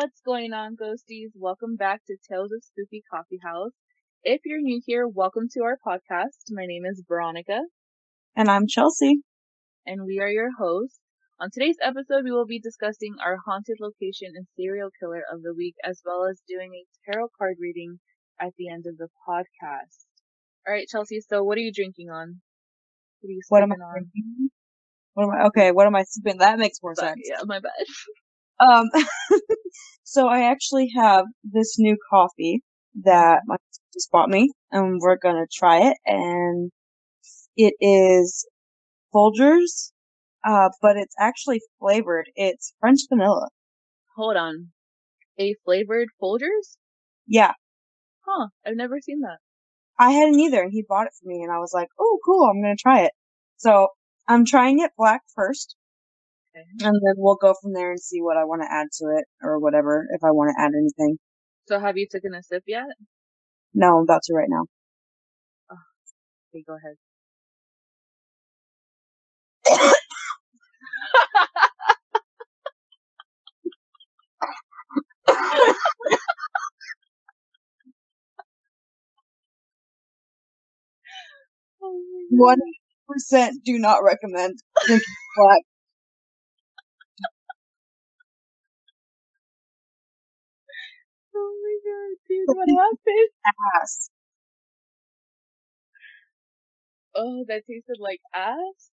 What's going on, ghosties? Welcome back to Tales of Spooky Coffee House. If you're new here, welcome to our podcast. My name is Veronica. And I'm Chelsea. And we are your hosts. On today's episode, we will be discussing our haunted location and serial killer of the week, as well as doing a tarot card reading at the end of the podcast. All right, Chelsea. So, what are you drinking on? What, you what am I on? drinking? What am I? Okay, what am I sipping? That makes more Sorry, sense. Yeah, my bad. Um, so I actually have this new coffee that my just bought me, and we're gonna try it. And it is Folgers, uh, but it's actually flavored. It's French vanilla. Hold on, a flavored Folgers? Yeah. Huh? I've never seen that. I hadn't either, and he bought it for me, and I was like, "Oh, cool! I'm gonna try it." So I'm trying it black first, okay. and then we'll go from there and see what I want to add to it or whatever if I want to add anything. So have you taken a sip yet? No, I'm about to right now. Oh, okay, go ahead. One percent do not recommend drinking black. God, dude, what happened? Ass. Oh, that tasted like ass?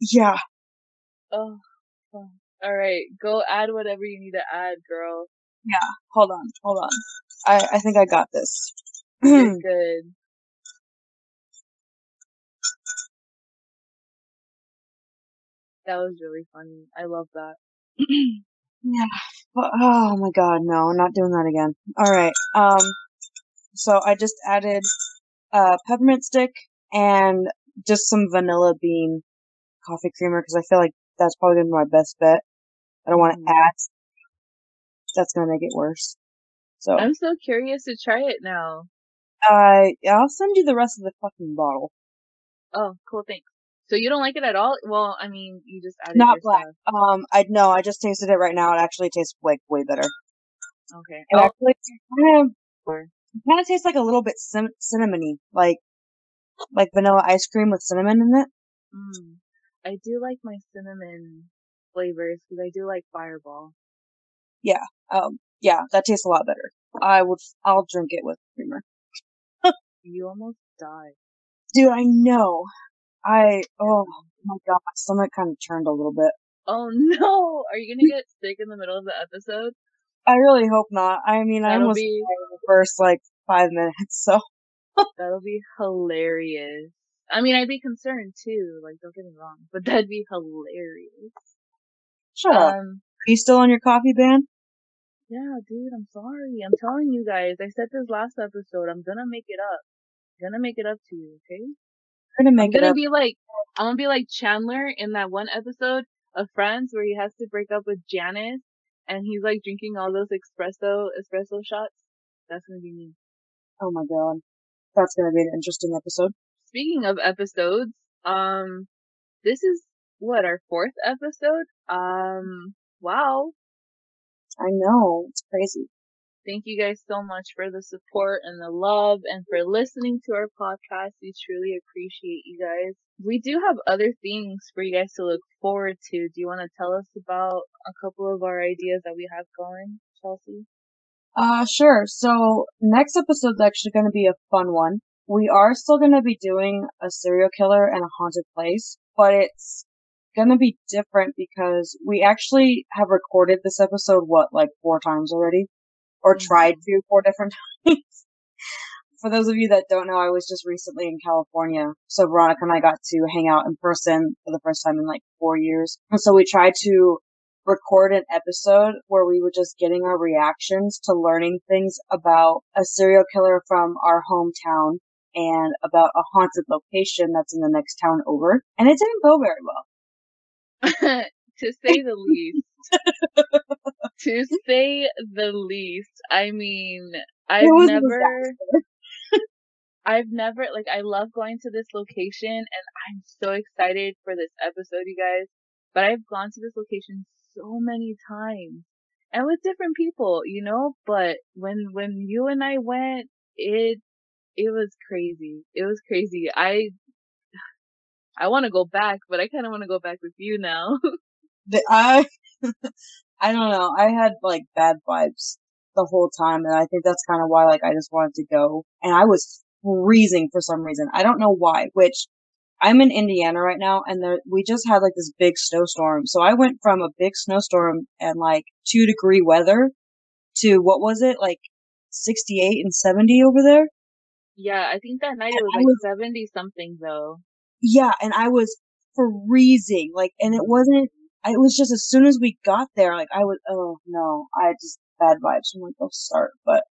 Yeah. Oh, All right, go add whatever you need to add, girl. Yeah, hold on, hold on. I, I think I got this. You're good. That was really funny. I love that. yeah. Oh my god, no, I'm not doing that again. Alright, um, so I just added a peppermint stick and just some vanilla bean coffee creamer because I feel like that's probably gonna be my best bet. I don't want to mm. add. That's gonna make it worse. So I'm so curious to try it now. Uh, I'll send you the rest of the fucking bottle. Oh, cool. Thanks. So you don't like it at all? Well, I mean, you just added not black. Um, I no, I just tasted it right now. It actually tastes like way better. Okay. It oh. actually kind of kind of tastes like a little bit cin- cinnamony, like like vanilla ice cream with cinnamon in it. Mm. I do like my cinnamon flavors because I do like Fireball. Yeah. Um. Yeah, that tastes a lot better. I would. I'll drink it with creamer. you almost died. Dude, I know. I oh my god, my stomach kind of turned a little bit. Oh no! Are you gonna get sick in the middle of the episode? I really hope not. I mean, That'll I almost be... the first like five minutes, so that'll be hilarious. I mean, I'd be concerned too. Like, don't get me wrong, but that'd be hilarious. Shut um, up. Are you still on your coffee ban? Yeah, dude. I'm sorry. I'm telling you guys. I said this last episode. I'm gonna make it up. I'm gonna make it up to you. Okay? Gonna make I'm gonna be like I'm gonna be like Chandler in that one episode of Friends where he has to break up with Janice and he's like drinking all those espresso espresso shots. That's gonna be me. Oh my god. That's gonna be an interesting episode. Speaking of episodes, um this is what, our fourth episode? Um wow. I know, it's crazy. Thank you guys so much for the support and the love and for listening to our podcast. We truly appreciate you guys. We do have other things for you guys to look forward to. Do you want to tell us about a couple of our ideas that we have going, Chelsea? Uh, sure. So next episode's actually going to be a fun one. We are still going to be doing a serial killer and a haunted place, but it's going to be different because we actually have recorded this episode, what, like four times already? Or mm-hmm. tried to four different times. For those of you that don't know, I was just recently in California. So Veronica and I got to hang out in person for the first time in like four years. And so we tried to record an episode where we were just getting our reactions to learning things about a serial killer from our hometown and about a haunted location that's in the next town over. And it didn't go very well. to say the least. to say the least. I mean, I've never. I've never like I love going to this location and I'm so excited for this episode, you guys. But I've gone to this location so many times and with different people, you know. But when when you and I went, it it was crazy. It was crazy. I I want to go back, but I kind of want to go back with you now. The, I I don't know. I had like bad vibes the whole time, and I think that's kind of why like I just wanted to go. And I was freezing for some reason. I don't know why. Which I'm in Indiana right now, and there, we just had like this big snowstorm. So I went from a big snowstorm and like two degree weather to what was it like 68 and 70 over there? yeah, I think that night it was I like was 70 something though. yeah, and I was freezing. Like, and it wasn't. I, it was just as soon as we got there, like I was. Oh no, I had just bad vibes. I'm like, oh, go start, but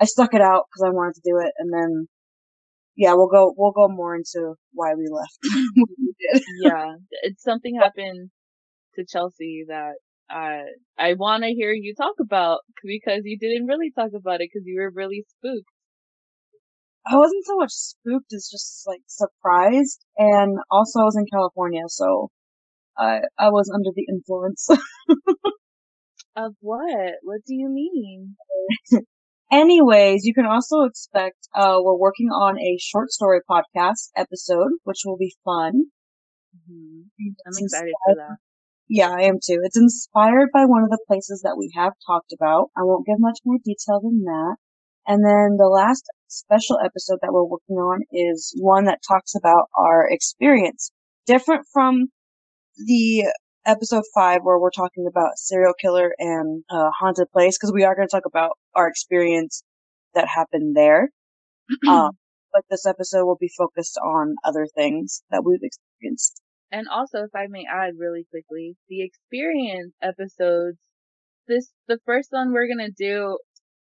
I stuck it out because I wanted to do it, and then yeah, we'll go. We'll go more into why we left. we. Yeah, it's something happened to Chelsea that I I want to hear you talk about because you didn't really talk about it because you were really spooked. I wasn't so much spooked as just like surprised, and also I was in California, so I I was under the influence. Of what? What do you mean? Anyways, you can also expect uh, we're working on a short story podcast episode, which will be fun. hmm I'm excited inspired- for that. Yeah, I am too. It's inspired by one of the places that we have talked about. I won't give much more detail than that. And then the last special episode that we're working on is one that talks about our experience. Different from the episode five where we're talking about serial killer and uh, haunted place because we are going to talk about our experience that happened there. um, but this episode will be focused on other things that we've experienced. And also, if I may add really quickly, the experience episodes, this, the first one we're gonna do,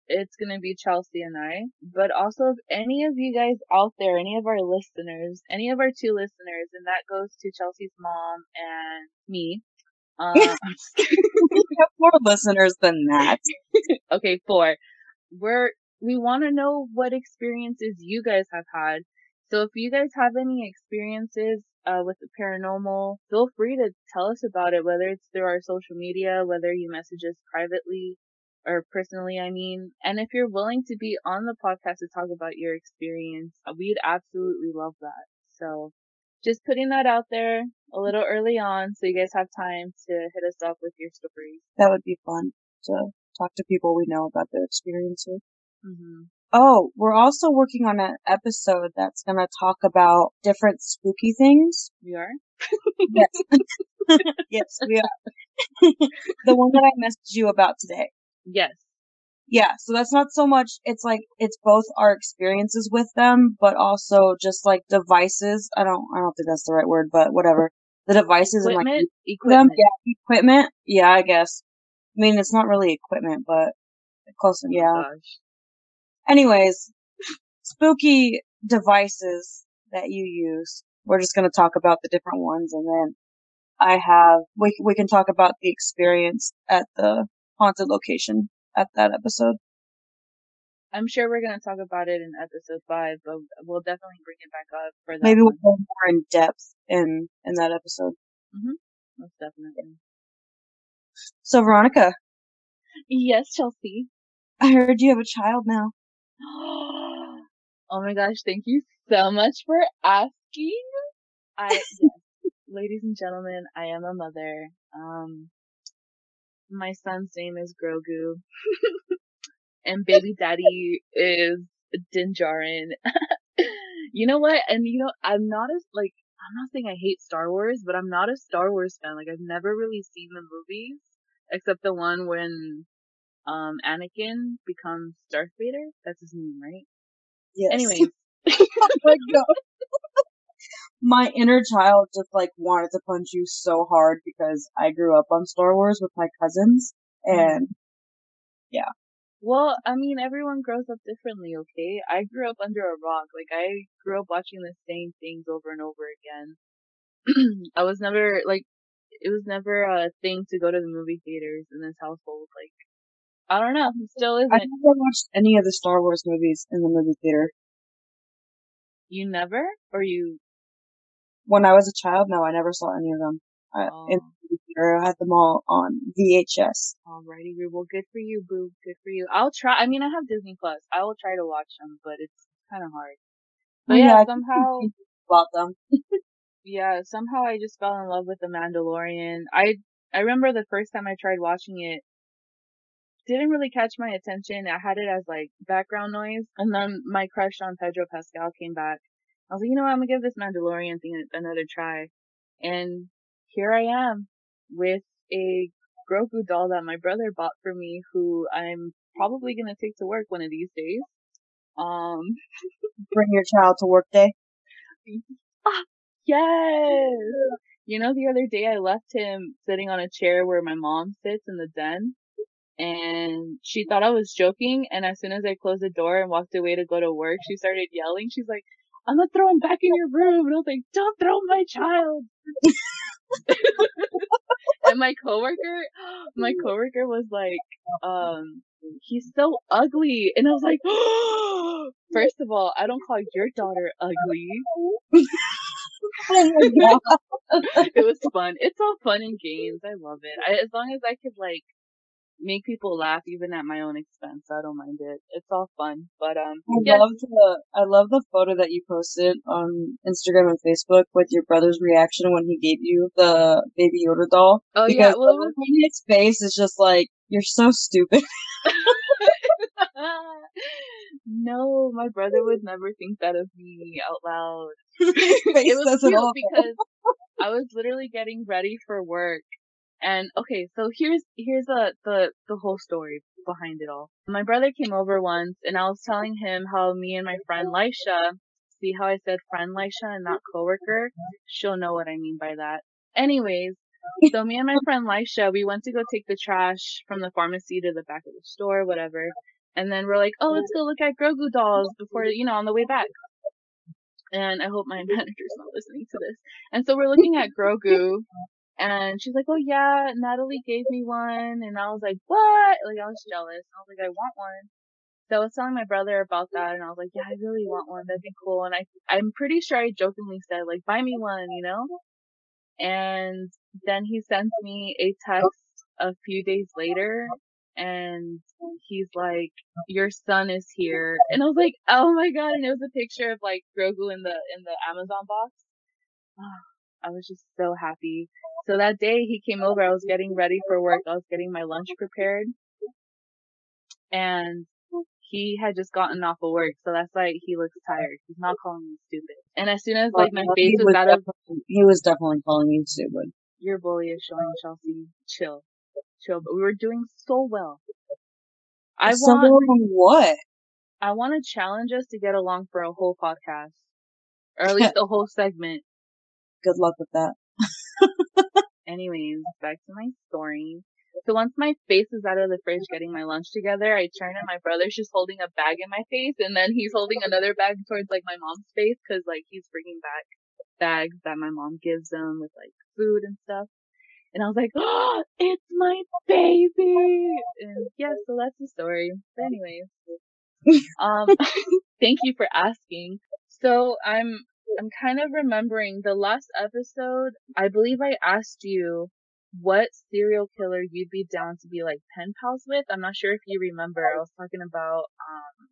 it's gonna be Chelsea and I, but also if any of you guys out there, any of our listeners, any of our two listeners, and that goes to Chelsea's mom and me, um, I'm just kidding. we have more listeners than that. okay, four. We're we want to know what experiences you guys have had. So if you guys have any experiences uh, with the paranormal, feel free to tell us about it. Whether it's through our social media, whether you message us privately or personally, I mean. And if you're willing to be on the podcast to talk about your experience, uh, we'd absolutely love that. So just putting that out there a little early on, so you guys have time to hit us up with your stories. That would be fun to talk to people we know about their experiences. hmm Oh, we're also working on an episode that's going to talk about different spooky things. We are. Yes. yes, we are. the one that I messaged you about today. Yes. Yeah, so that's not so much, it's like, it's both our experiences with them, but also just like devices. I don't, I don't think that's the right word, but whatever. The devices and like Equipment. them, yeah, equipment. Yeah, I guess. I mean, it's not really equipment, but close. Oh Yeah. gosh. Anyways, spooky devices that you use. We're just going to talk about the different ones and then I have, we, we can talk about the experience at the haunted location at that episode. I'm sure we're gonna talk about it in episode five, but we'll definitely bring it back up for that. Maybe we'll go more in depth in, in that episode. Most definitely. So Veronica, Yes, Chelsea. I heard you have a child now. oh my gosh, thank you so much for asking. I yes, ladies and gentlemen, I am a mother. Um, my son's name is Grogu, and baby daddy is Din Djarin. you know what? And you know, I'm not as like I'm not saying I hate Star Wars, but I'm not a Star Wars fan. Like I've never really seen the movies except the one when um Anakin becomes Darth Vader. That's his name, right? Yes. Anyways, oh my god. My inner child just like wanted to punch you so hard because I grew up on Star Wars with my cousins mm-hmm. and yeah. well, I mean, everyone grows up differently, okay? I grew up under a rock. Like I grew up watching the same things over and over again. I was never like it was never a thing to go to the movie theaters in this household. Like I don't know, it still isn't. I never watched any of the Star Wars movies in the movie theater. You never? Or you When I was a child, no, I never saw any of them. uh, Oh. in I had them all on VHS. Alrighty, well, good for you, boo. Good for you. I'll try. I mean, I have Disney Plus. I will try to watch them, but it's kind of hard. But Oh, yeah, somehow, about them. yeah, somehow I just fell in love with The Mandalorian. I I remember the first time I tried watching it, didn't really catch my attention. I had it as like background noise, and then my crush on Pedro Pascal came back. I was like, you know what, I'm gonna give this Mandalorian thing another try, and here I am with a Grogu doll that my brother bought for me, who I'm probably gonna take to work one of these days. Um, Bring your child to work day. Ah, yes! You know, the other day I left him sitting on a chair where my mom sits in the den, and she thought I was joking, and as soon as I closed the door and walked away to go to work, she started yelling. She's like, I'm gonna throw him back in your room. And I was like, don't throw my child. and my coworker, my coworker was like, um, he's so ugly. And I was like, first of all, I don't call your daughter ugly. It was fun. It's all fun and games. I love it. I, as long as I could like make people laugh even at my own expense, I don't mind it. It's all fun. But um, I yes, love the I love the photo that you posted on Instagram and Facebook with your brother's reaction when he gave you the baby Yoda doll. oh because yeah, well, was his face is just like you're so stupid. no, my brother would never think that of me out loud. It was cute because I was literally getting ready for work. And okay, so here's here's the the the whole story behind it all. My brother came over once, and I was telling him how me and my friend Lisha, see how I said friend Lisha and not coworker? She'll know what I mean by that. Anyways, so me and my friend Lisha, we went to go take the trash from the pharmacy to the back of the store, whatever. And then we're like, oh, let's go look at Grogu dolls before, you know, on the way back. And I hope my manager's not listening to this. And so we're looking at Grogu, and she's like, oh yeah, Natalie gave me one. And I was like, what? Like, I was jealous. I was like, I want one. So I was telling my brother about that, and I was like, yeah, I really want one. That'd be cool. And I, I'm pretty sure I jokingly said, like, buy me one, you know? And then he sends me a text a few days later, and he's like, your son is here. And I was like, oh my god. And it was a picture of like Grogu in the, in the Amazon box. I was just so happy. So that day he came over, I was getting ready for work. I was getting my lunch prepared. And he had just gotten off of work, so that's why he looks tired. He's not calling me stupid. And as soon as like my face he was out of he was definitely calling you stupid. your bully is showing Chelsea, chill. Chill. But we were doing so well. I so want what? I want to challenge us to get along for a whole podcast. Or at least a whole segment. Good luck with that. Anyways, back to my story. So once my face is out of the fridge getting my lunch together, I turn and my brother's just holding a bag in my face and then he's holding another bag towards like my mom's face cause like he's bringing back bags that my mom gives him with like food and stuff. And I was like, oh, it's my baby! And yeah, so that's the story. But anyways. um, thank you for asking. So I'm, I'm kind of remembering the last episode, I believe I asked you what serial killer you'd be down to be like pen pals with. I'm not sure if you remember. I was talking about um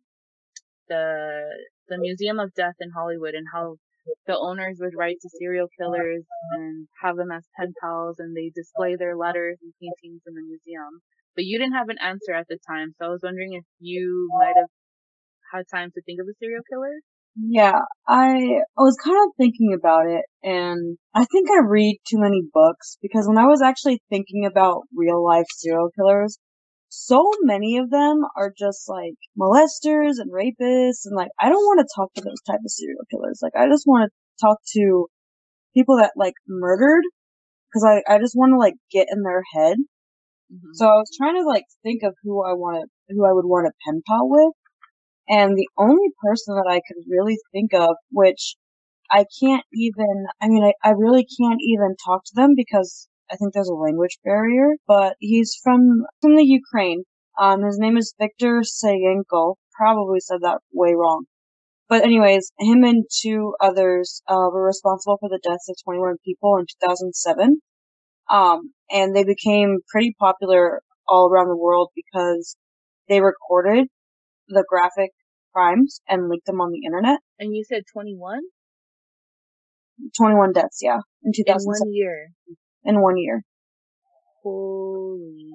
the the Museum of Death in Hollywood and how the owners would write to serial killers and have them as pen pals and they display their letters and paintings in the museum. But you didn't have an answer at the time, so I was wondering if you might have had time to think of a serial killer. Yeah, I I was kind of thinking about it, and I think I read too many books because when I was actually thinking about real life serial killers, so many of them are just like molesters and rapists, and like I don't want to talk to those type of serial killers. Like I just want to talk to people that like murdered, because I I just want to like get in their head. Mm-hmm. So I was trying to like think of who I want to who I would want to pen pal with. And the only person that I could really think of, which I can't even, I mean, I, I really can't even talk to them because I think there's a language barrier, but he's from, from the Ukraine. Um, his name is Viktor Sayenko. Probably said that way wrong. But anyways, him and two others, uh, were responsible for the deaths of 21 people in 2007. Um, and they became pretty popular all around the world because they recorded the graphic crimes and leaked them on the internet. And you said 21? 21 deaths, yeah, in In 2007. one year. In one year. Holy.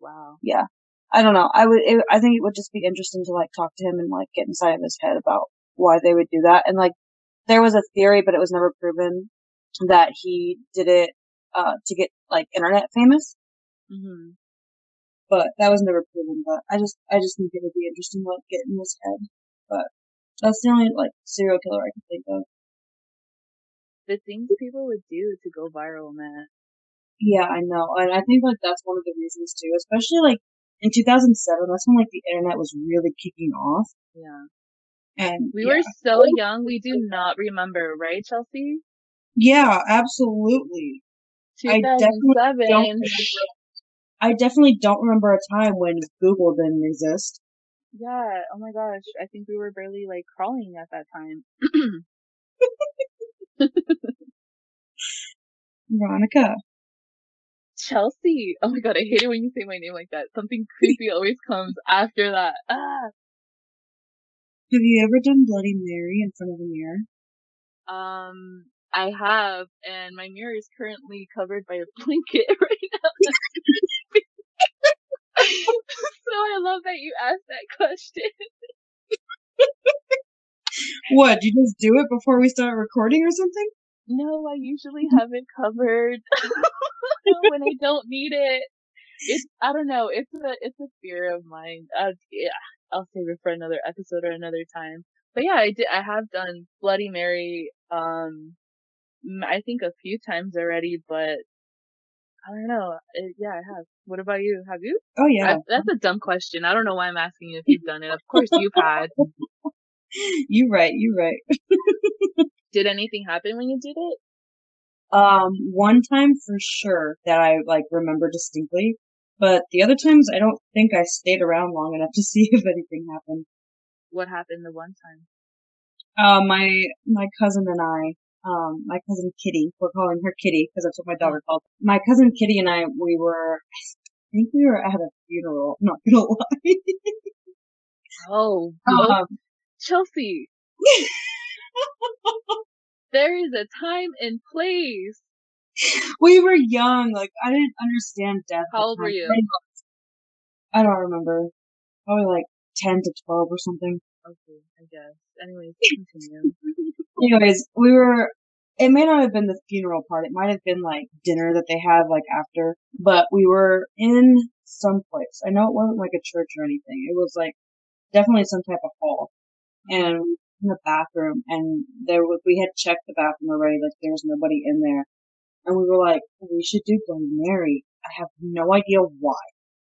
Wow. Yeah. I don't know. I would, it, I think it would just be interesting to like talk to him and like get inside of his head about why they would do that. And like, there was a theory, but it was never proven that he did it, uh, to get like internet famous. hmm but that was never proven. But I just, I just think it would be interesting to like get in his head. But that's the only like serial killer I can think of. The things people would do to go viral, man. Yeah, I know, and I think like that's one of the reasons too. Especially like in 2007, that's when like the internet was really kicking off, Yeah. and We yeah. were so young, we do not remember, right, Chelsea? yeah, absolutely. I definitely 2007. don't remember, I definitely don't remember a time when Google didn't exist. Yeah, oh my gosh. I think we were barely like crawling at that time. Veronica, Chelsea. Oh my god, I hate it when you say my name like that. Something creepy always comes after that. Ah. have you ever done Bloody Mary in front of a mirror? Um, I have, and my mirror is currently covered by a blanket right now. so I love that you asked that question. What? You just do it before we start recording or something? No, I usually have it covered when I don't need it. It's I don't know. It's a it's a fear of mine. Uh, yeah, I'll save it for another episode or another time. But yeah, I did. I have done Bloody Mary. Um, I think a few times already, but I don't know. It, yeah, I have. What about you? Have you? Oh yeah. I, that's a dumb question. I don't know why I'm asking you if you've done it. Of course you've had. you right, you right. Did anything happen when you did it? Um, one time for sure that I like remember distinctly, but the other times I don't think I stayed around long enough to see if anything happened. What happened the one time? Uh, my my cousin and I, um, my cousin Kitty, we're calling her Kitty because that's what my daughter called. My cousin Kitty and I, we were, I think we were at a funeral. I'm not gonna lie. Oh, um, Chelsea, there is a time and place. we were young, like I didn't understand death. How old were you? I don't remember. Probably like ten to twelve or something. Okay, I guess. Anyways, continue. Anyways, we were. It may not have been the funeral part. It might have been like dinner that they had like after. But we were in some place. I know it wasn't like a church or anything. It was like definitely some type of hall, and we in the bathroom. And there was we had checked the bathroom already. Like there was nobody in there, and we were like, we should do Bloody Mary. I have no idea why.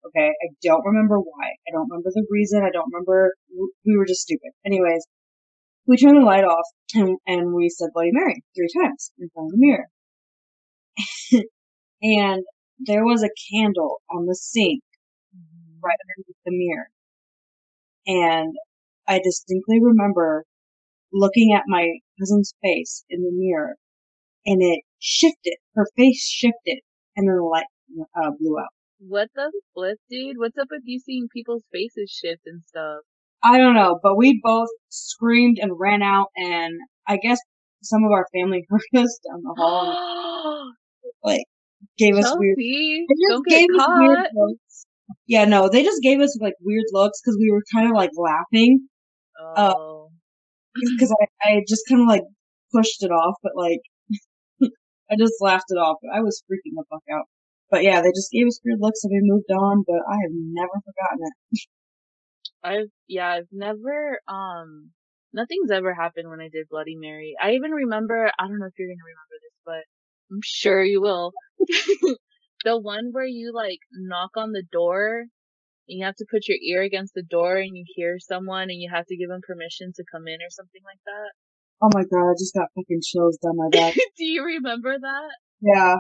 Okay, I don't remember why. I don't remember the reason. I don't remember. We were just stupid. Anyways, we turned the light off and, and we said Bloody Mary three times in front of the mirror. and there was a candle on the sink right underneath the mirror. And I distinctly remember looking at my cousin's face in the mirror and it shifted. Her face shifted and then the light uh, blew out. What the flip, dude? What's up with you seeing people's faces shift and stuff? I don't know, but we both screamed and ran out and I guess some of our family heard us down the hall and like gave us weird Chelsea, They just don't get us weird looks. Yeah, no, they just gave us like weird looks because we were kind of like laughing uh, Oh, because I, I just kind of like pushed it off, but like I just laughed it off. I was freaking the fuck out. But yeah, they just gave us weird looks and we moved on. But I have never forgotten it. I've yeah, I've never um nothing's ever happened when I did Bloody Mary. I even remember I don't know if you're gonna remember this, but I'm sure you will. the one where you like knock on the door and you have to put your ear against the door and you hear someone and you have to give them permission to come in or something like that. Oh my god, I just got fucking chills down my back. Do you remember that? yeah,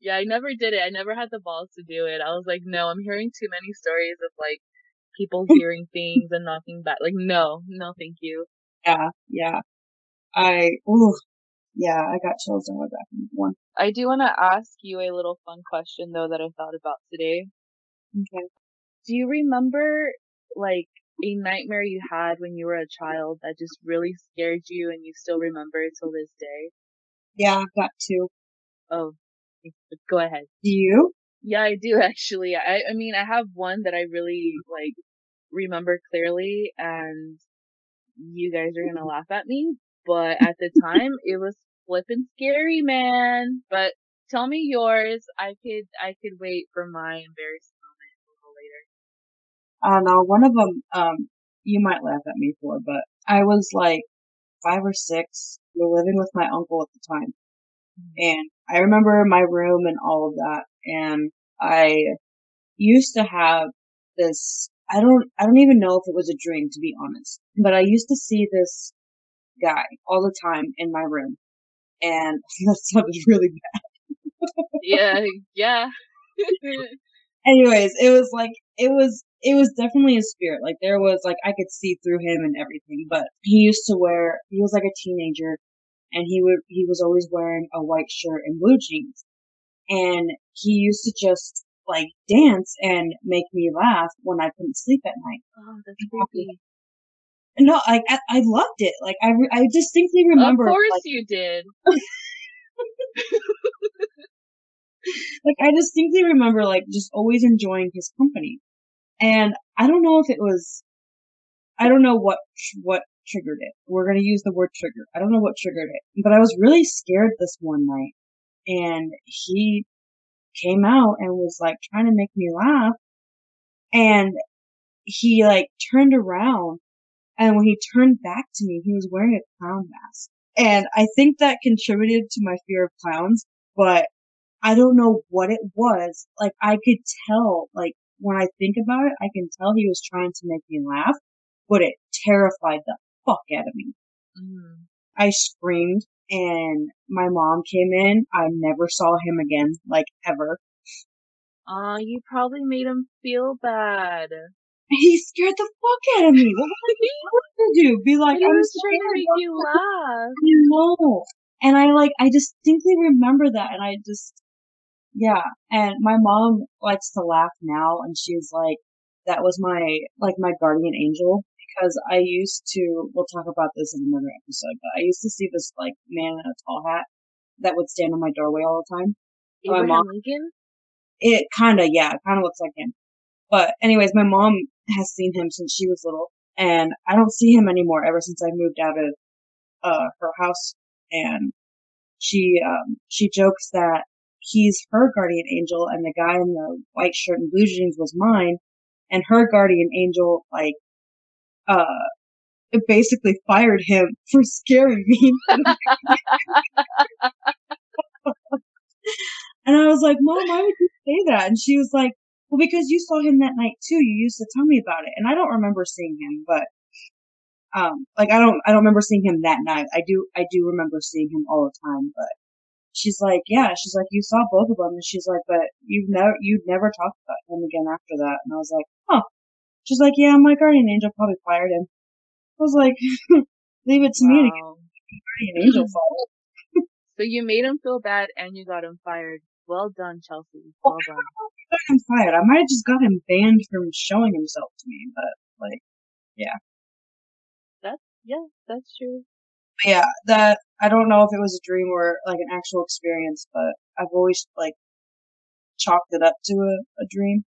Yeah, I never did it. I never had the balls to do it. I was like, no, I'm hearing too many stories of like people hearing things and knocking back. Like, no, no, thank you. yeah, yeah. I, ooh, Yeah, I got chills on my back from one. I do want to ask you a little fun question though that I thought about today. Okay. Do you remember like a nightmare you had when you were a child that just really scared you and you still remember it till this day? Yeah, I've got two. Oh, go ahead. Do you? Yeah, I do actually. I I mean, I have one that I really like remember clearly and you guys are going to laugh at me, but at the time it was flippin' scary, man. But tell me yours. I could I could wait for my embarrassing moment a little later. I don't know. One of them, um, you might laugh at me for, but I was like five or six. We were living with my uncle at the time. And I remember my room and all of that. And I used to have this, I don't, I don't even know if it was a dream to be honest, but I used to see this guy all the time in my room. And that sounded really bad. Yeah, yeah. Anyways, it was like, it was, it was definitely a spirit. Like there was like, I could see through him and everything, but he used to wear, he was like a teenager and he would, he was always wearing a white shirt and blue jeans. And he used to just like dance and make me laugh when I couldn't sleep at night. Oh, that's creepy. No, like I, I loved it. Like I, re- I distinctly remember. Of course like, you did. like I distinctly remember like just always enjoying his company. And I don't know if it was, I don't know what what triggered it. We're gonna use the word trigger. I don't know what triggered it, but I was really scared this one night, and he came out and was like trying to make me laugh, and he like turned around, and when he turned back to me, he was wearing a clown mask, and I think that contributed to my fear of clowns, but I don't know what it was. Like I could tell, like when I think about it, I can tell he was trying to make me laugh, but it terrified the fuck out of me. Mm. I screamed and my mom came in. I never saw him again, like ever. Aw, you probably made him feel bad. He scared the fuck out of me. What was I supposed to do? Be like, I'm was trying to scared. make you laugh. No. And I like, I distinctly remember that and I just, yeah. And my mom likes to laugh now and she's like, that was my, like my guardian angel because I used to, we'll talk about this in another episode, but I used to see this like man in a tall hat that would stand in my doorway all the time. My mom- Lincoln? It kinda, yeah, it kinda looks like him. But anyways, my mom has seen him since she was little and I don't see him anymore ever since I moved out of, uh, her house and she, um, she jokes that he's her guardian angel and the guy in the white shirt and blue jeans was mine and her guardian angel, like, uh, basically fired him for scaring me. and I was like, Mom, why would you say that? And she was like, Well, because you saw him that night too. You used to tell me about it. And I don't remember seeing him, but um like I don't I don't remember seeing him that night. I do I do remember seeing him all the time, but she's like, Yeah, she's like, You saw both of them and she's like, But you've never you'd never talked about him again after that and I was like, Huh. She's like, Yeah, my guardian angel probably fired him. I was like, Leave it to me to get oh. guardian angel fired. So you made him feel bad and you got him fired. Well done, Chelsea. Well done. got him fired. I might have just got him banned from showing himself to me, but like, Yeah, that's yeah, that's true. yeah, that I don't know if it was a dream or like an actual experience, but I've always like chalked it up to a, a dream.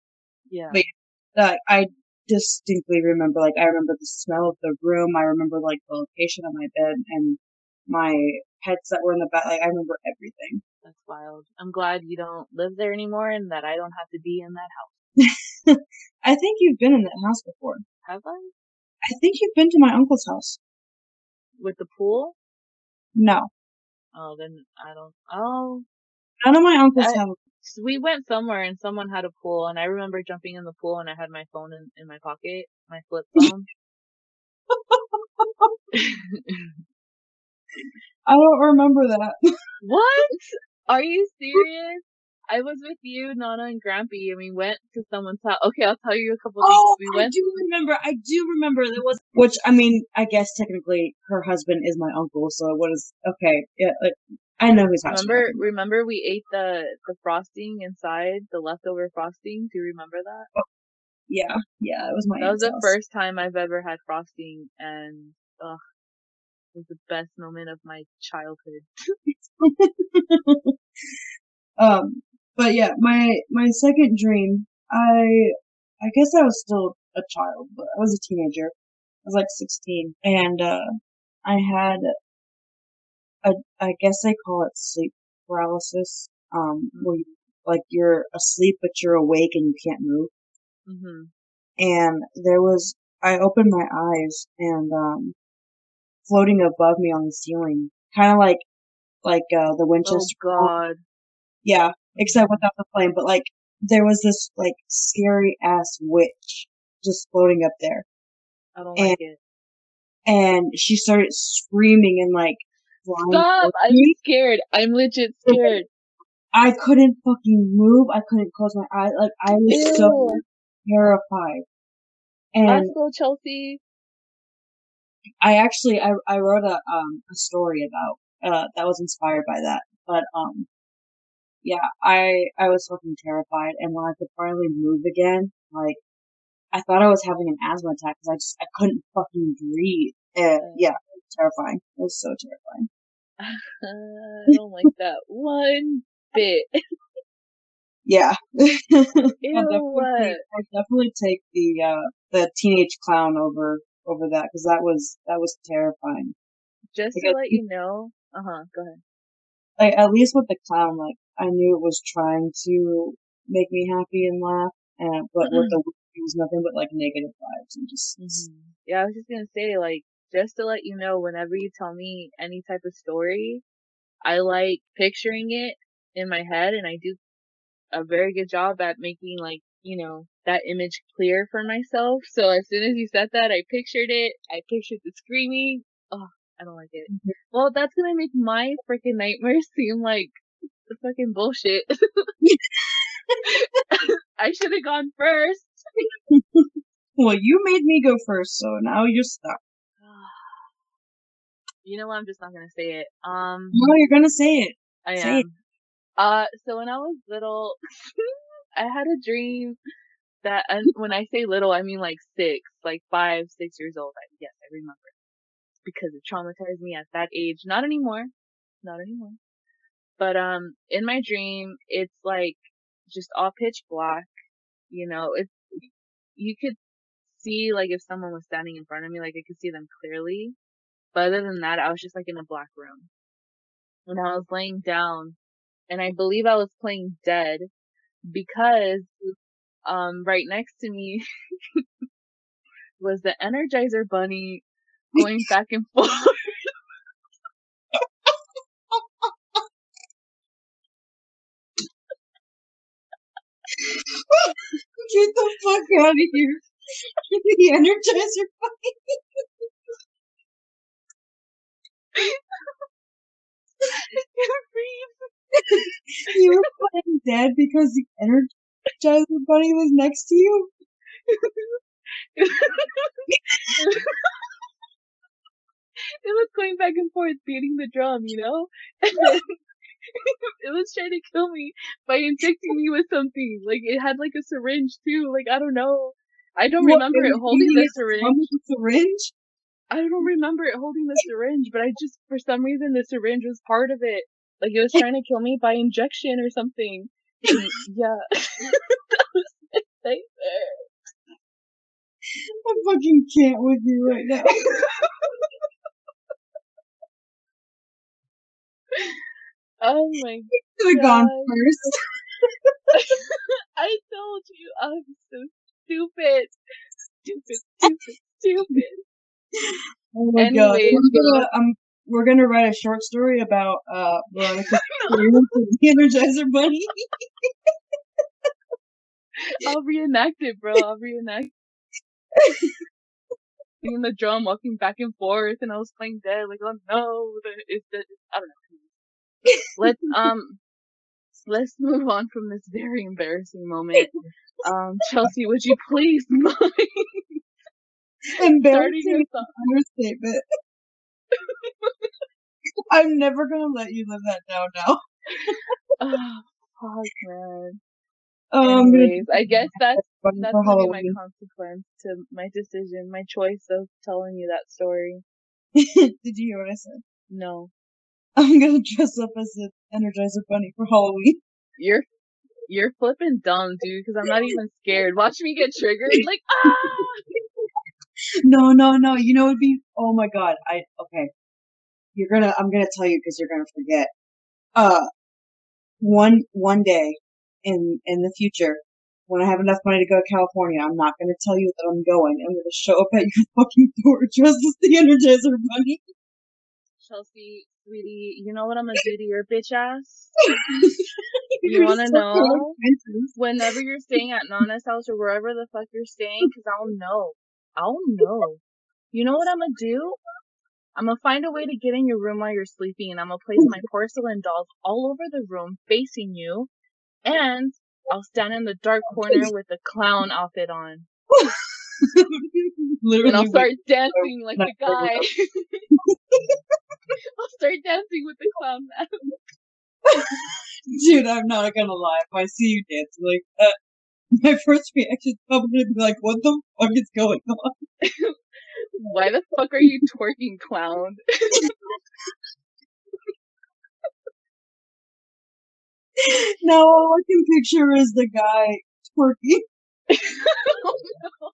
Yeah. Wait. That I distinctly remember, like I remember the smell of the room. I remember like the location of my bed and my pets that were in the bed. Like I remember everything. That's wild. I'm glad you don't live there anymore and that I don't have to be in that house. I think you've been in that house before. Have I? I think you've been to my uncle's house. With the pool? No, Oh, then I don't. Oh, none of my uncles I- have. So we went somewhere and someone had a pool and I remember jumping in the pool and I had my phone in, in my pocket, my flip phone. I don't remember that. what? Are you serious? I was with you, Nana, and Grampy, and we went to someone's house. Okay, I'll tell you a couple Oh, things. We I went. do remember. I do remember. There was, which I mean, I guess technically her husband is my uncle, so what is okay? Yeah, like, I know house. Remember, remember, we ate the the frosting inside, the leftover frosting. Do you remember that? Yeah, yeah, it was my. That was the house. first time I've ever had frosting, and ugh, it was the best moment of my childhood. um, but yeah, my my second dream, I I guess I was still a child, but I was a teenager. I was like sixteen, and uh, I had I guess they call it sleep paralysis. Um, where you, like you're asleep but you're awake and you can't move. hmm And there was I opened my eyes and um, floating above me on the ceiling, kind of like like uh, the Oh Winchester. God. Yeah, except without the flame. But like there was this like scary ass witch just floating up there, I don't And- like it. and she started screaming and like Stop! I'm scared. I'm legit scared. I couldn't fucking move. I couldn't close my eyes. Like I was so terrified. And Let's go, Chelsea. I actually I I wrote a um a story about uh that was inspired by that. But um yeah, I I was fucking terrified and when I could finally move again, like I thought I was having an asthma attack because I just I couldn't fucking breathe. Uh, yeah, terrifying. It was so terrifying. I don't like that one bit. Yeah. I'll definitely Ew. take, I'll definitely take the uh the teenage clown over over that because that was that was terrifying. Just Like, to let you know. Uh huh. Go ahead. like at least with the clown, like I knew it was trying to make me happy and laugh, and but with the it was nothing but like negative vibes and just Mhm. Yeah, I was just gonna say, like, just to let you know, whenever you tell me any type of story, I like picturing it in my head, and I do a very good job at making, like, you know, that image clear for myself. So as soon as you said that, I pictured it. I pictured the screaming. Oh, I don't like it. Mhm. Well, that's gonna make my freaking nightmares seem like the fucking bullshit. I should have gone first. well, you made me go first, so now you're stuck. You know what? I'm just not gonna say it. Um, No, you're gonna say it. I Say it. am. Uh, so when I was little, I had a dream that, and when I say little, I mean like six, like five, six years old. I, yes, I remember because it traumatized me at that age. Not anymore, not anymore. But um, in my dream, it's like just all pitch black. You know, it's you could see like if someone was standing in front of me, like I could see them clearly. But other than that, I was just like in a black room. And I was laying down and I believe I was playing dead because um right next to me was the Energizer bunny going back and forth. Get the fuck out of here. the Energizer Bunny. You were playing dead because the Energizer Bunny was next to you? it was going back and forth beating the drum, you know? And then it was trying to kill me by injecting me with something. Like it had like a syringe too. Like I don't know. I don't What, remember it holding the syringe. drum with a syringe? I don't remember it holding the syringe, but I just, for some reason, the syringe was part of it. Like it was trying to kill me by injection or something. And, yeah. that was my nightmare. I fucking can't with you right now. Oh my god. Could have gone first. I told you I'm so stupid. Stupid, stupid, stupid. Oh my god. We're gonna, um, we're gonna write a short story about uh experience the Energizer Bunny. I'll reenact it, bro. I'll reenact. Seeing the drum walking back and forth, and I was playing dead. Like, oh no, it's the, I don't know. Let's um, let's move on from this very embarrassing moment. Um, Chelsea, would you please mind Embarrassing starting is us off? an understatement. I'm never gonna let you live that down now. Oh, fuck, man. I'm Anyways, I guess that's that's gonna be my consequence to my decision, my choice of telling you that story. Did you hear what I said? No, I'm gonna dress up as an Energizer Bunny for Halloween. you're you're flipping dumb, dude. Because I'm not even scared. Watch me get triggered. Like ah. No, no, no. You know, it'd be. Oh my god. I okay. You're gonna. I'm gonna tell you because you're gonna forget. Uh, one one day in in the future, when I have enough money to go to California, I'm not gonna tell you that I'm going. I'm gonna show up at your fucking door dressed as the Energizer Bunny. Chelsea, sweetie, you know what I'm gonna do to your bitch ass? You're wanna so know? Whenever you're staying at Nana's house or wherever the fuck you're staying, because I'll know. Oh, I'll know. You know what I'm gonna do? I'm gonna find a way to get in your room while you're sleeping, and I'm gonna place my porcelain dolls all over the room facing you, and I'll stand in the dark corner with a clown outfit on, Literally, and I'll start dancing like a guy. I'll start dancing with the clown mask. Dude, I'm not gonna lie. If I see you dancing like that, my first reaction is probably gonna be like, "What the fuck is going on?" Why the fuck are you twerking, clown? now all I can picture is the guy twerking. oh no.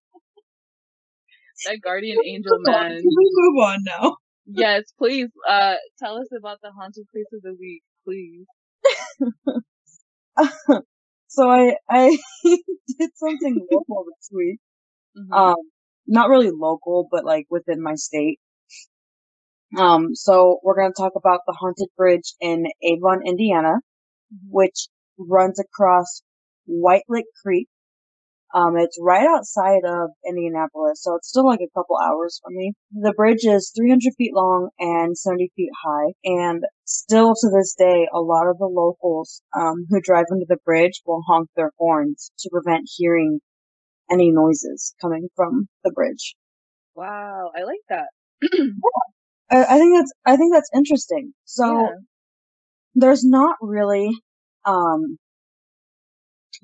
That guardian angel man. Can we move on now? Yes, please. Uh, tell us about the haunted place of the week, please. So I I did something local this week. Mhm. Um, not really local, but like within my state. Um, so we're gonna talk about the haunted bridge in Avon, Indiana. Mhm. which runs across White Lick Creek. Um, it's right outside of Indianapolis, so it's still like a couple hours from me. The bridge is 300 feet long and 70 feet high, and still to this day, a lot of the locals um, who drive under the bridge will honk their horns to prevent hearing any noises coming from the bridge. Wow, I like that. I, I think that's I think that's interesting. So yeah. there's not really um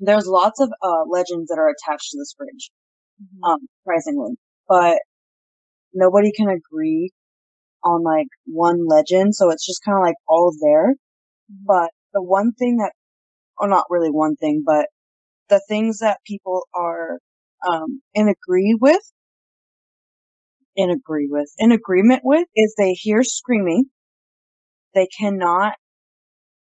there's lots of uh legends that are attached to this bridge Mhm. um surprisingly but nobody can agree on like one legend so it's just kind of like all there Mhm. but the one thing that or not really one thing but the things that people are um in agree with in agree with in agreement with is they hear screaming they cannot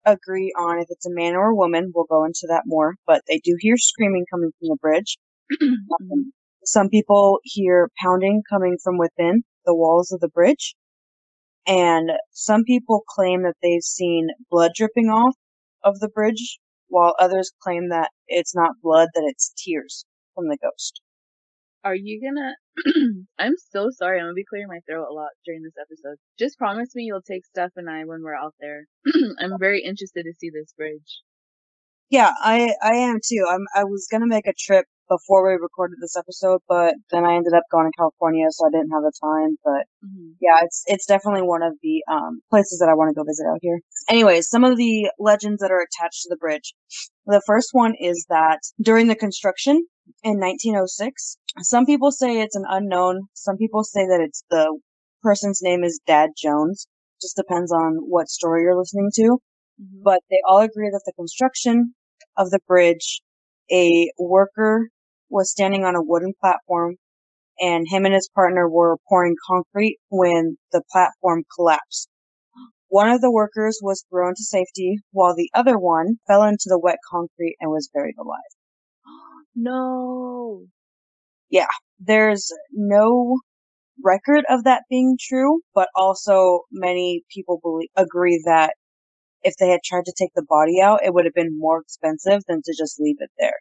agree on if it's a man or a woman. We'll go into that more, but they do hear screaming coming from the bridge. Mhm. Some people hear pounding coming from within the walls of the bridge. And some people claim that they've seen blood dripping off of the bridge, while others claim that it's not blood, that it's tears from the ghost. Are you gonna? I'm so sorry. I'm gonna be clearing my throat a lot during this episode. Just promise me you'll take Steph and I when we're out there. I'm very interested to see this bridge. Yeah, I I am too. I'm I was gonna make a trip before we recorded this episode, but then I ended up going to California, so I didn't have the time. But hmm yeah, it's it's definitely one of the um places that I want to go visit out here. Anyways, some of the legends that are attached to the bridge. The first one is that during the construction in 1906, some people say it's an unknown. Some people say that it's the person's name is Dad Jones. Just depends on what story you're listening to hmm but they all agree that the construction of the bridge, a worker was standing on a wooden platform and him and his partner were pouring concrete when the platform collapsed. One of the workers was thrown to safety while the other one fell into the wet concrete and was buried alive. No. Yeah, there's no record of that being true, but also many people believe, agree that if they had tried to take the body out, it would have been more expensive than to just leave it there.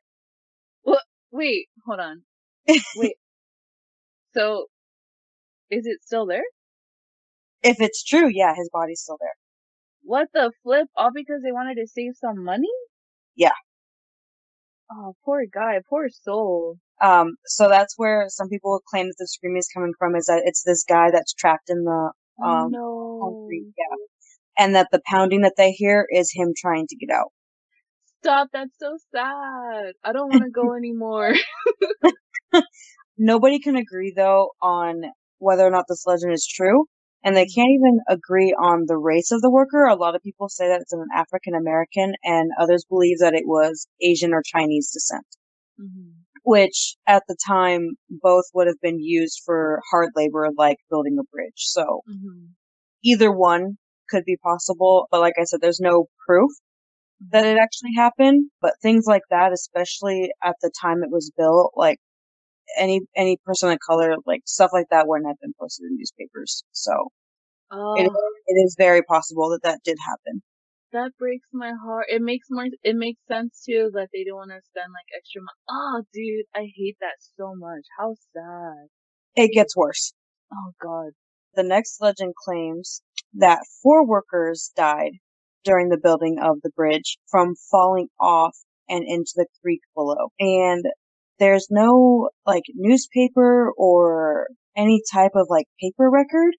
Well, Wait, hold on. Wait. So, is it still there? If it's true, yeah, his body's still there. What the flip? All because they wanted to save some money? Yeah. Oh, poor guy, poor soul. Um, so that's where some people claim that the screaming is coming from is that it's this guy that's trapped in the um no. concrete, yeah. And that the pounding that they hear is him trying to get out. Stop, that's so sad. I don't want to go anymore. Nobody can agree though on whether or not this legend is true, and they can't even agree on the race of the worker. A lot of people say that it's an African American, and others believe that it was Asian or Chinese descent. hmm Which at the time both would have been used for hard labor like building a bridge. So hmm either one could be possible, but like I said, there's no proof that it actually happened. But things like that, especially at the time it was built, like any any person of color, like stuff like that, wouldn't have been posted in newspapers. So it Oh, it is very possible that that did happen. that breaks my heart. It makes more, it makes sense too that they don't want to spend like extra money. Oh, dude, I hate that so much. How sad. It gets worse. Oh god. The next legend claims that four workers died during the building of the bridge from falling off and into the creek below. And there's no like newspaper or any type of like paper record,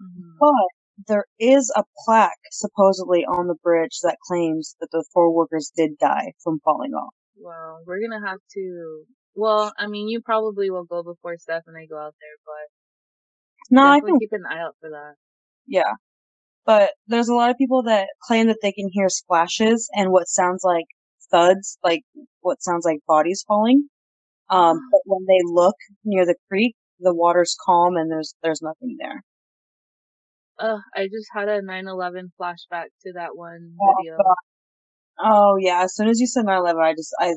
hmm but there is a plaque supposedly on the bridge that claims that the four workers did die from falling off. Wow, we're gonna have to. Well, I mean, you probably will go before Steph and I go out there, but No, I think keep an eye out for that. yeah. But there's a lot of people that claim that they can hear splashes and what sounds like thuds, like what sounds like bodies falling. Um, but when they look near the creek, the water's calm and there's there's nothing there. Ugh, I just had a 9/11 flashback to that one Oh, video. God. Oh yeah, as soon as you said 9/11, I just I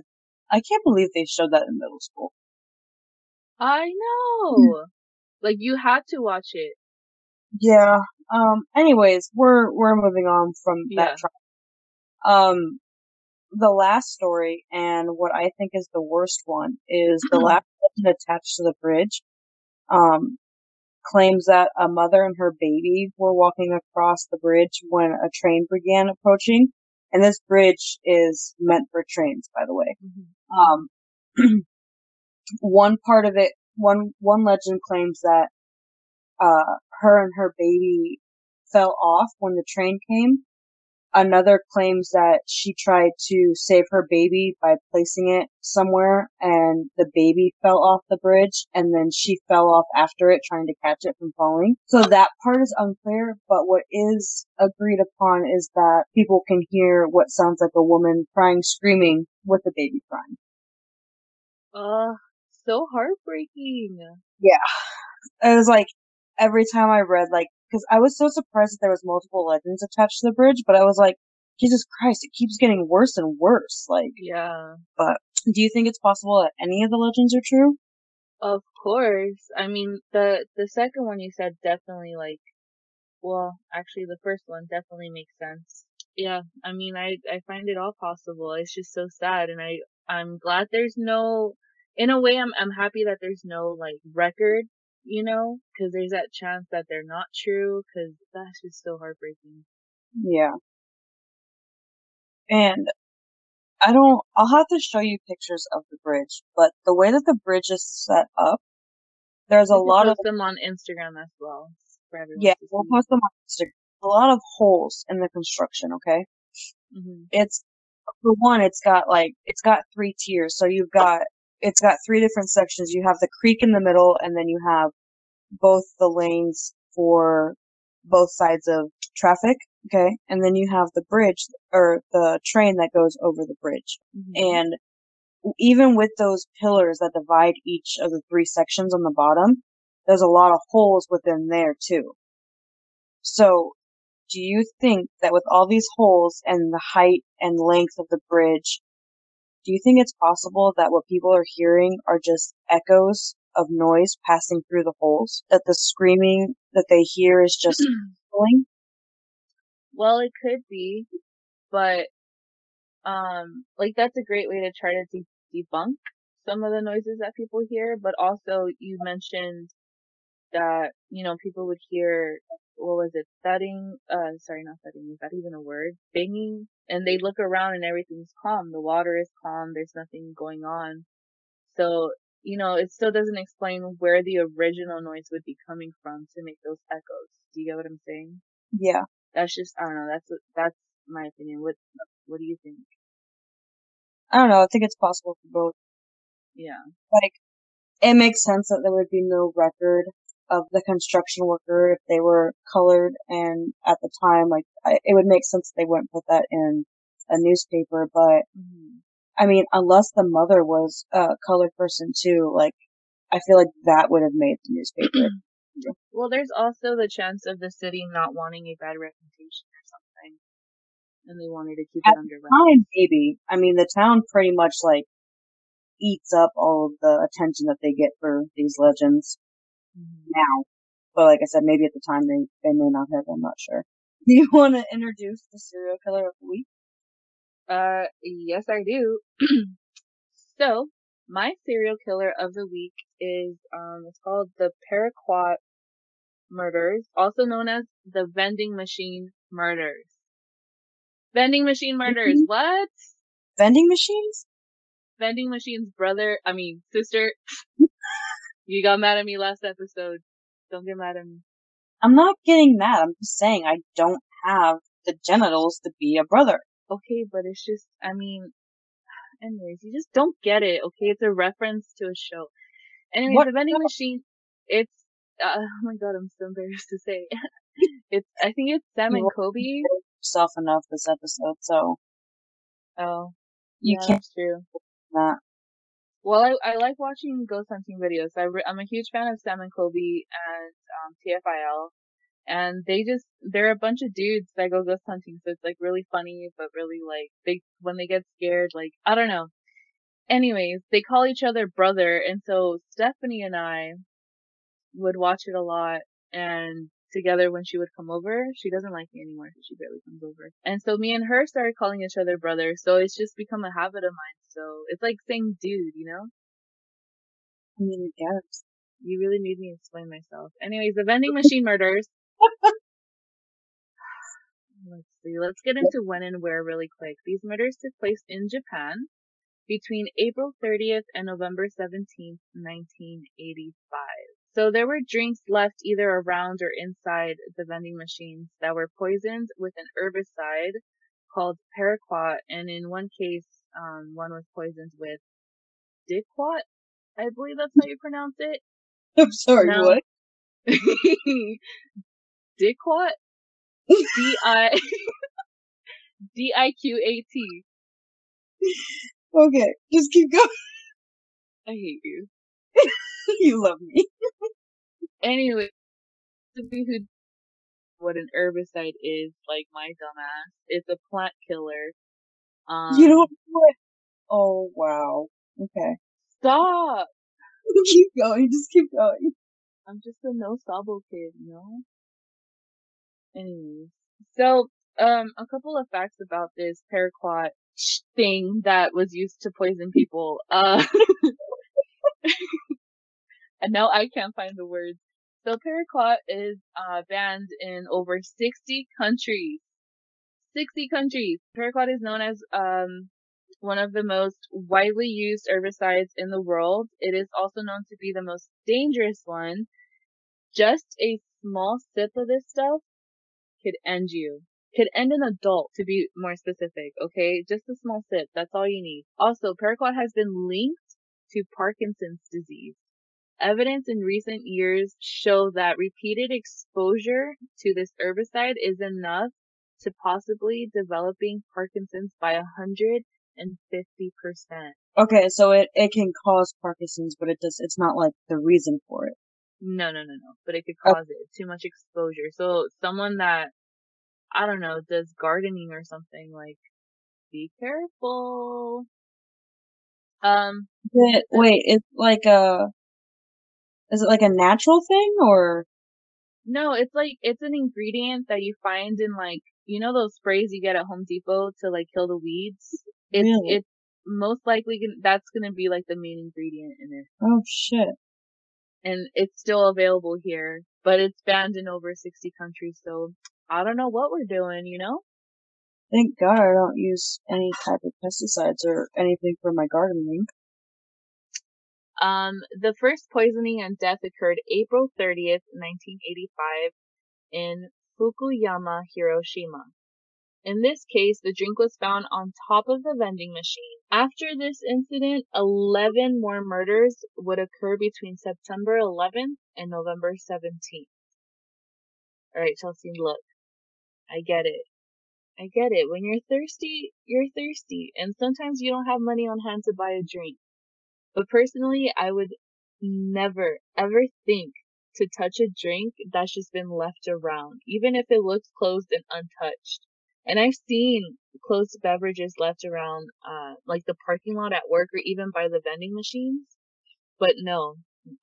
I can't believe they showed that in middle school. I know. Like you had to watch it. Yeah. Um. Anyways, we're we're moving on from Yeah. that. Track. Um. The last story and what I think is the worst one is the last legend attached to the bridge. Um. Claims that a mother and her baby were walking across the bridge when a train began approaching. And this bridge is meant for trains, by the way. Mhm. Um, one part of it, one one legend claims that uh, her and her baby fell off when the train came. Another claims that she tried to save her baby by placing it somewhere, and the baby fell off the bridge, and then she fell off after it, trying to catch it from falling. So that part is unclear, but what is agreed upon is that people can hear what sounds like a woman crying, screaming, with the baby crying. Ugh, so heartbreaking. Yeah. It was like every time I read like because I was so surprised that there was multiple legends attached to the bridge, but I was like, Jesus Christ, it keeps getting worse and worse. Like, Yeah. But do you think it's possible that any of the legends are true? Of course. I mean, the the second one you said definitely like, well, actually the first one definitely makes sense. Yeah, I mean, I I find it all possible. It's just so sad, and I I'm glad there's no. In a way, I'm I'm happy that there's no like record, you know, because there's that chance that they're not true, because that's just so heartbreaking. Yeah. And I don't, I'll have to show you pictures of the bridge, but the way that the bridge is set up, there's a lot of, them on Instagram as well yeah, we'll post them on Instagram. A lot of holes in the construction, okay? hmm it's for one, it's got like it's got three tiers. So you've got it's got three different sections. You have the creek in the middle, and then you have both the lanes for both sides of traffic. Okay, and then you have the bridge or the train that goes over the bridge. hmm And even with those pillars that divide each of the three sections on the bottom, there's a lot of holes within there too. So, do you think that with all these holes and the height and length of the bridge, do you think it's possible that what people are hearing are just echoes of noise passing through the holes? That the screaming that they hear is just echoing? Well, it could be, but um, like that's a great way to try to de- debunk some of the noises that people hear. But also, you mentioned that you know people would hear what was it, thudding, uh, sorry, not thudding, is that even a word? Banging. And they look around and everything's calm. The water is calm. There's nothing going on. So, you know, it still doesn't explain where the original noise would be coming from to make those echoes. Do you get what I'm saying? Yeah. That's just, I don't know, that's, that's my opinion. What, what do you think? I don't know. I think it's possible for both. Yeah. Like, it makes sense that there would be no record of the construction worker if they were colored and at the time, like, I, it would make sense they wouldn't put that in a newspaper, but hmm I mean, unless the mother was a colored person too, like, I feel like that would have made the newspaper. Well, there's also the chance of the city not wanting a bad reputation or something. And they wanted to keep At it under wraps. Maybe. I mean, the town pretty much, like, eats up all of the attention that they get for these legends. Now. But like I said, maybe at the time they, they may not have, I'm not sure. Do you want to introduce the serial killer of the week? Uh, yes, I do. so, my serial killer of the week is, um, it's called the Paraquat murders, also known as the vending machine murders. Vending machine murders. Mhm. What? Vending machines? Vending machine's brother, I mean, sister. you got mad at me last episode. Don't get mad at me. I'm not getting mad. I'm just saying I don't have the genitals to be a brother. Okay, but it's just, I mean, anyways, you just don't get it, okay? It's a reference to a show. Anyways, What the vending machine, it's, uh, oh my god, I'm so embarrassed to say. it's, I think it's Sam and Colby. yourself enough this episode, so Oh, you yeah, can't that's true. that. Well, I, I like watching ghost hunting videos. I re- I'm a huge fan of Sam and Colby and um, TFIL, and they just they're a bunch of dudes that go ghost hunting. So it's like really funny, but really like they when they get scared, like I don't know. Anyways, they call each other brother, and so Stephanie and I would watch it a lot, and together when she would come over, she doesn't like me anymore, she barely comes over. And so me and her started calling each other brother, so it's just become a habit of mine. So it's like saying dude, you know? I mean, I guess. You really made me explain myself. Anyways, the vending machine murders. Let's see. Let's get into when and where really quick. These murders took place in Japan between April 30th and November 17th, 1985. So there were drinks left either around or inside the vending machines that were poisoned with an herbicide called paraquat, and in one case, um, one was poisoned with diquat. I believe that's how you pronounce it. I'm sorry, No. what? Diquat? D I D I Q A T. Okay, just keep going. I hate you. you love me. Anyway, to be who what an herbicide is, like my dumbass, it's a plant killer. Um, you don't know it. Oh, wow. Okay. stop. keep going, just keep going. I'm just a no sabo kid, you know. Anyways, so um, a couple of facts about this paraquat thing that was used to poison people. Uh, and now I can't find the words. So paraquat is uh, banned in over 60 countries. 60 countries. Paraquat is known as um, one of the most widely used herbicides in the world. It is also known to be the most dangerous one. Just a small sip of this stuff could end you. Could end an adult, to be more specific, okay? Just a small sip. That's all you need. Also, paraquat has been linked to Parkinson's disease. Evidence in recent years show that repeated exposure to this herbicide is enough to possibly developing Parkinson's by 150%. Okay, so it, it can cause Parkinson's, but it does, it's not like the reason for it. No, no, no, no. But it could Oh. cause it. Too much exposure. So someone that, I don't know, does gardening or something, like, be careful. Um, it, wait, it's like a, is it like a natural thing or? no, it's like, it's an ingredient that you find in like, you know those sprays you get at Home Depot to like kill the weeds? It's, Really? it's most likely, that's gonna be like the main ingredient in it. Oh shit. and it's still available here, but it's banned in over 60 countries. So I don't know what we're doing, you know? Thank God I don't use any type of pesticides or anything for my gardening. Um, the first poisoning and death occurred April 30th, 1985 in Fukuyama, Hiroshima. In this case, the drink was found on top of the vending machine. After this incident, 11 more murders would occur between September 11th and November 17th. Alright, Chelsea, look. I get it. I get it. When you're thirsty, you're thirsty. And sometimes you don't have money on hand to buy a drink. But personally, I would never, ever think to touch a drink that's just been left around, even if it looks closed and untouched. And I've seen closed beverages left around, uh, like the parking lot at work or even by the vending machines. But no,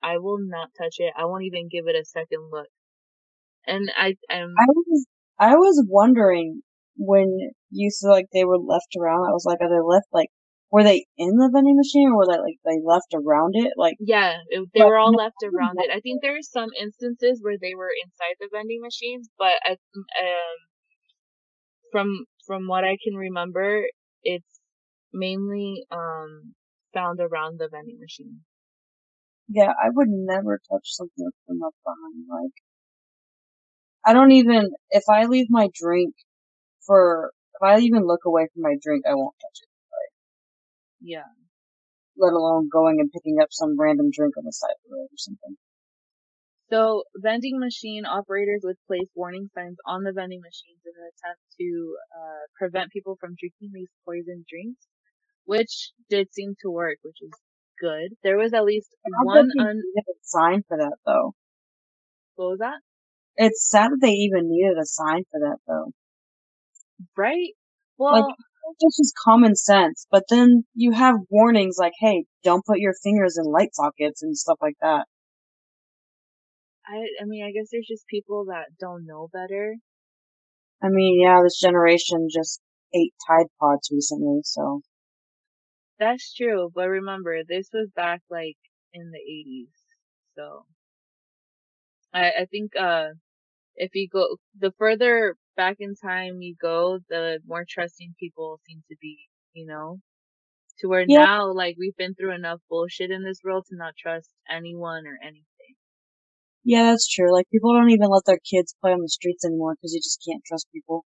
I will not touch it. I won't even give it a second look. And I, I'm, I was, I was wondering when you said like they were left around. I was like, are they left like, were they in the vending machine or were they like they left around it? Like, yeah, it, they were all no- left around it. I think there are some instances where they were inside the vending machines, but I, um, from from what I can remember, it's mainly um found around the vending machine. yeah, I would never touch something that's been behind. Like, I don't even if I leave my drink for if I even look away from my drink, I won't touch it. Yeah. Let alone going and picking up some random drink on the side of the road or something. So vending machine operators would place warning signs on the vending machines in an attempt to uh, prevent people from drinking these poison drinks, which did seem to work, which is good. There was at least How one un. sign for that though? What was that? It's sad that they even needed a sign for that though. Right? Well, Like, It's just common sense, but then you have warnings like, hey, don't put your fingers in light sockets and stuff like that. I I mean, I guess there's just people that don't know better. I mean, yeah, this generation just ate Tide Pods recently, so. That's true, but remember, this was back like in the 80s, so I I think uh if you go the further back in time you go, the more trusting people seem to be, you know, to where Yeah. now like we've been through enough bullshit in this world to not trust anyone or anything. Yeah, that's true. Like, people don't even let their kids play on the streets anymore because you just can't trust people.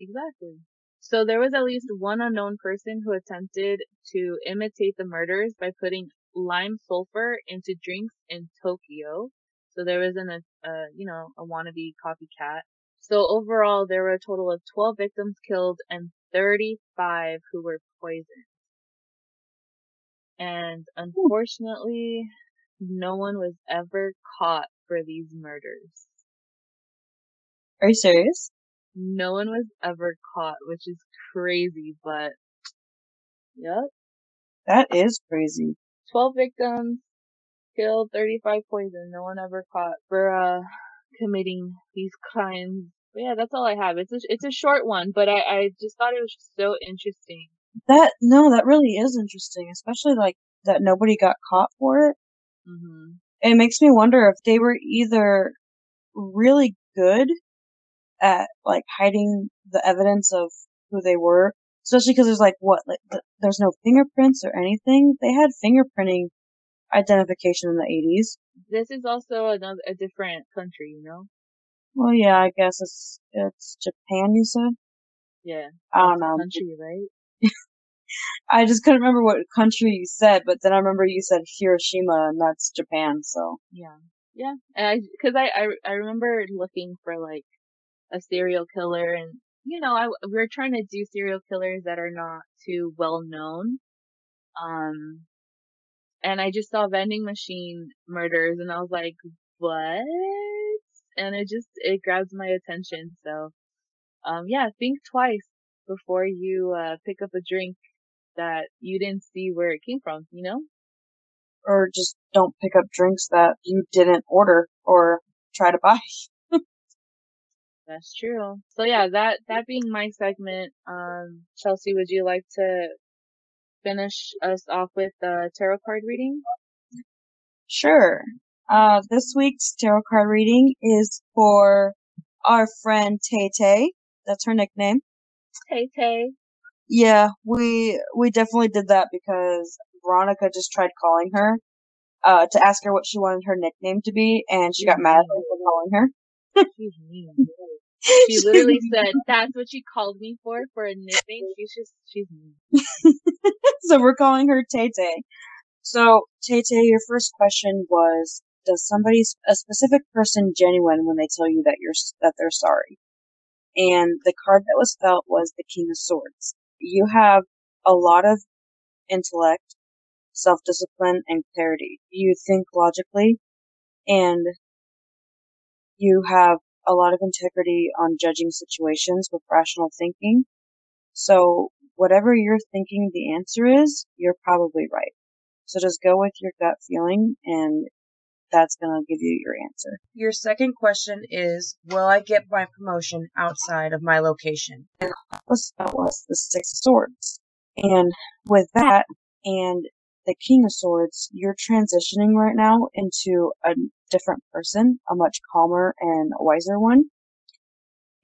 Exactly. So there was at least one unknown person who attempted to imitate the murders by putting lime sulfur into drinks in Tokyo. So there was an, a, uh, you know, a wannabe copycat. So overall, there were a total of 12 victims killed and 35 who were poisoned. And unfortunately, no one was ever caught for these murders. Are you serious? No one was ever caught, which is crazy, but yep. That is crazy. 12 victims killed, 35 poisoned. No one ever caught for, uh, committing these crimes. But yeah, that's all I have. It's a, it's a short one, but I, I just thought it was just so interesting. That, no, that really is interesting, especially like that nobody got caught for it. hmm It makes me wonder if they were either really good at like hiding the evidence of who they were, especially because there's like what, like th- there's no fingerprints or anything. They had fingerprinting identification in the 80s. This is also another, a different country, you know? Well, yeah, I guess it's it's Japan. You said Yeah. I don't know. Country, right? I just couldn't remember what country you said, but then I remember you said Hiroshima, and that's Japan. So Yeah. Yeah. And I, cause I, I, I remember looking for like a serial killer and, you know, I, we are trying to do serial killers that are not too well known. Um, and I just saw vending machine murders and I was like, what? And it just, it grabs my attention. So, um, yeah, think twice before you, uh, pick up a drink that you didn't see where it came from, you know? or just don't pick up drinks that you didn't order or try to buy. That's true. So yeah, that, that being my segment, um, Chelsea, would you like to finish us off with the tarot card reading? Sure. Uh, this week's tarot card reading is for our friend Tay Tay. That's her nickname. Tay Tay. Yeah, we we definitely did that because Veronica just tried calling her uh, to ask her what she wanted her nickname to be, and she got mad at me for calling her. She literally said, "That's what she called me for for a nickname." She's just she's so we're calling her Tay Tay. So Tay Tay, your first question was, does somebody, a specific person, genuine when they tell you that you're that they're sorry? And the card that was felt was the King of Swords. You have a lot of intellect, self-discipline, and clarity. You think logically, and you have a lot of integrity on judging situations with rational thinking. So whatever you're thinking the answer is, you're probably right. So just go with your gut feeling and that's going to give you your answer. Your second question is, will I get my promotion outside of my location? And that was, that was the Six of Swords. And with that and the King of Swords, you're transitioning right now into a different person, a much calmer and wiser one.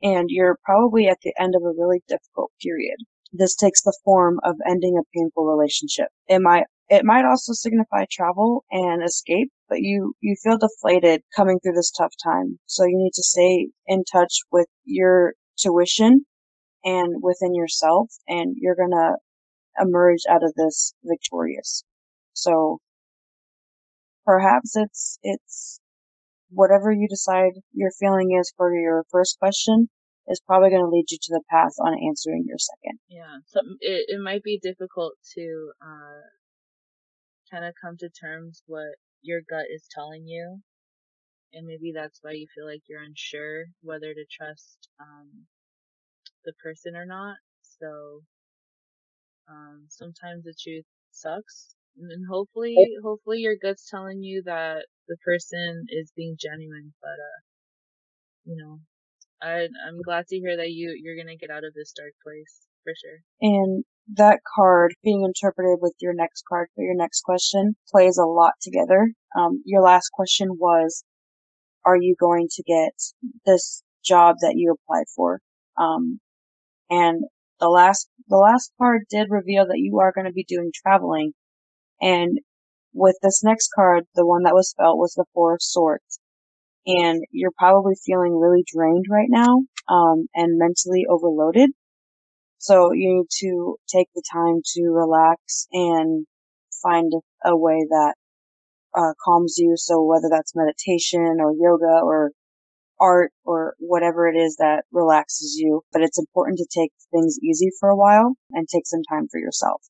And you're probably at the end of a really difficult period. This takes the form of ending a painful relationship. It might it might also signify travel and escape, but you, you feel deflated coming through this tough time. So you need to stay in touch with your tuition and within yourself, and you're gonna emerge out of this victorious. So perhaps it's, it's whatever you decide your feeling is for your first question is probably going to lead you to the path on answering your second. Yeah, so it, it might be difficult to uh, kind of come to terms what your gut is telling you. And maybe that's why you feel like you're unsure whether to trust um, the person or not. So um, sometimes the truth sucks, and hopefully, hopefully your gut's telling you that the person is being genuine. But uh, you know, I I'm glad to hear that you you're gonna get out of this dark place for sure. And that card being interpreted with your next card for your next question plays a lot together. Um, your last question was, are you going to get this job that you applied for? Um, and the last, the last card did reveal that you are going to be doing traveling. And with this next card, the one that was felt was the Four of Swords. And you're probably feeling really drained right now, um, and mentally overloaded. So you need to take the time to relax and find a way that uh, calms you. So whether that's meditation or yoga or art or whatever it is that relaxes you, but it's important to take things easy for a while and take some time for yourself.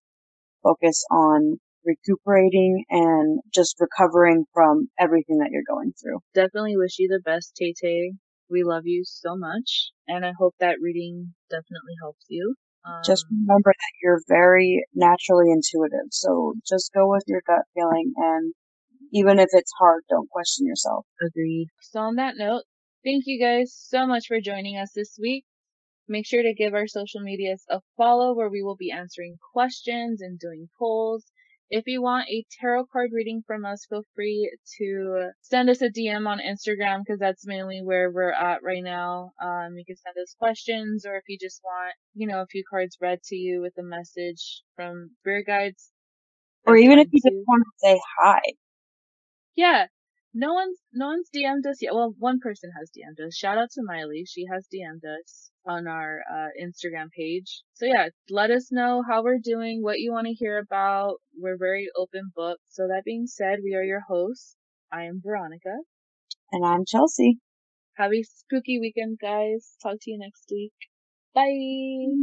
Focus on recuperating and just recovering from everything that you're going through. Definitely wish you the best, Tay Tay. We love you so much, and I hope that reading definitely helps you. Um, just remember that you're very naturally intuitive, so just go with your gut feeling, and even if it's hard, don't question yourself. Agreed. So on that note, thank you guys so much for joining us this week. Make sure to give our social medias a follow where we will be answering questions and doing polls. If you want a tarot card reading from us, feel free to send us a DM on Instagram because that's mainly where we're at right now. Um, you can send us questions or if you just want, you know, a few cards read to you with a message from spirit guides. Or even if you just want to say hi. Yeah. No one's, no one's DM'd us yet. Well, one person has DM'd us. Shout out to Miley. She has DM'd us on our uh, Instagram page. So yeah, let us know how we're doing, what you want to hear about. We're very open book. So that being said, we are your hosts. I am Veronica. And I'm Chelsea. Have a spooky weekend, guys. Talk to you next week. Bye.